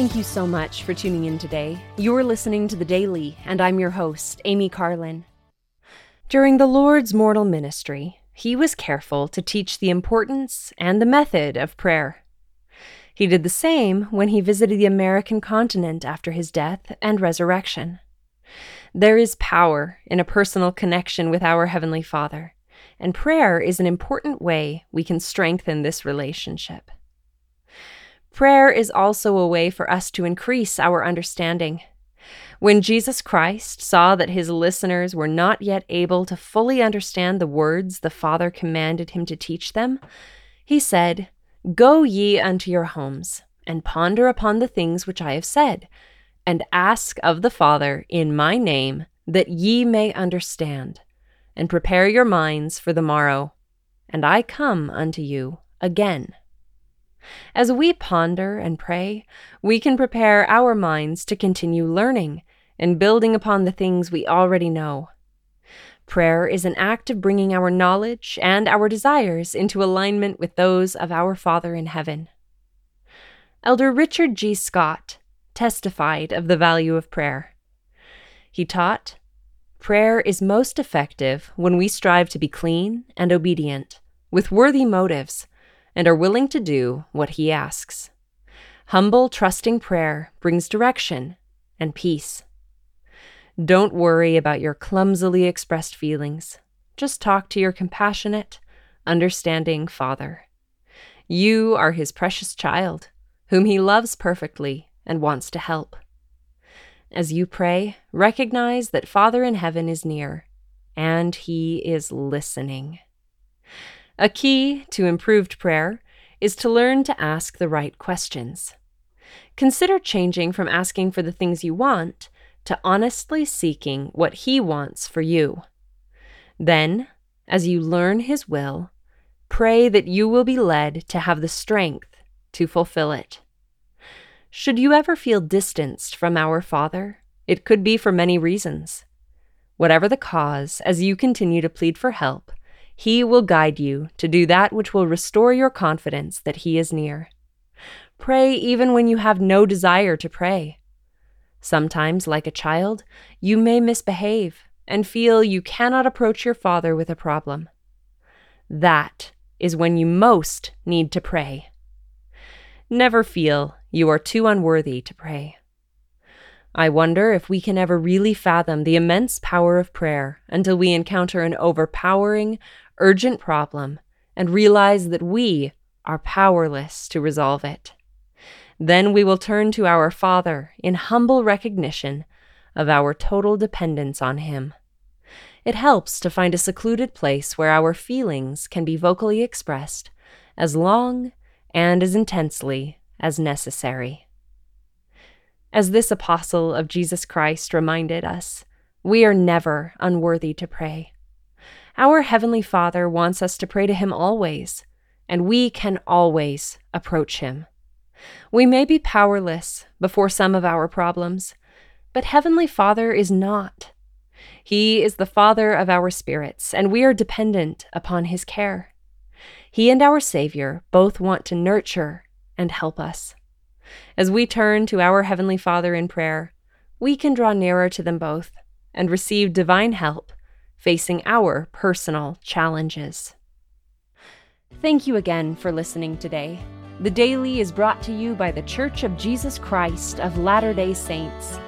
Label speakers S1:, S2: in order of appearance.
S1: Thank you so much for tuning in today. You're listening to The Daily, and I'm your host, Amy Carlin. During the Lord's mortal ministry, he was careful to teach the importance and the method of prayer. He did the same when he visited the American continent after his death and resurrection. There is power in a personal connection with our Heavenly Father, and prayer is an important way we can strengthen this relationship. Prayer is also a way for us to increase our understanding. When Jesus Christ saw that his listeners were not yet able to fully understand the words the Father commanded him to teach them, he said, Go ye unto your homes, and ponder upon the things which I have said, and ask of the Father in my name, that ye may understand, and prepare your minds for the morrow. And I come unto you again. As we ponder and pray, we can prepare our minds to continue learning and building upon the things we already know. Prayer is an act of bringing our knowledge and our desires into alignment with those of our Father in heaven. Elder Richard G. Scott testified of the value of prayer. He taught, Prayer is most effective when we strive to be clean and obedient, with worthy motives, and are willing to do what He asks. Humble, trusting prayer brings direction and peace. Don't worry about your clumsily expressed feelings. Just talk to your compassionate, understanding Father. You are His precious child, whom He loves perfectly and wants to help. As you pray, recognize that Father in heaven is near, and He is listening. A key to improved prayer is to learn to ask the right questions. Consider changing from asking for the things you want to honestly seeking what He wants for you. Then, as you learn His will, pray that you will be led to have the strength to fulfill it. Should you ever feel distanced from our Father, it could be for many reasons. Whatever the cause, as you continue to plead for help, he will guide you to do that which will restore your confidence that He is near. Pray even when you have no desire to pray. Sometimes, like a child, you may misbehave and feel you cannot approach your Father with a problem. That is when you most need to pray. Never feel you are too unworthy to pray. I wonder if we can ever really fathom the immense power of prayer until we encounter an overpowering, urgent problem and realize that we are powerless to resolve it. Then we will turn to our Father in humble recognition of our total dependence on Him. It helps to find a secluded place where our feelings can be vocally expressed as long and as intensely as necessary. As this apostle of Jesus Christ reminded us, we are never unworthy to pray. Our Heavenly Father wants us to pray to Him always, and we can always approach Him. We may be powerless before some of our problems, but Heavenly Father is not. He is the Father of our spirits, and we are dependent upon His care. He and our Savior both want to nurture and help us. As we turn to our Heavenly Father in prayer, we can draw nearer to them both and receive divine help facing our personal challenges. Thank you again for listening today. The Daily is brought to you by The Church of Jesus Christ of Latter day Saints.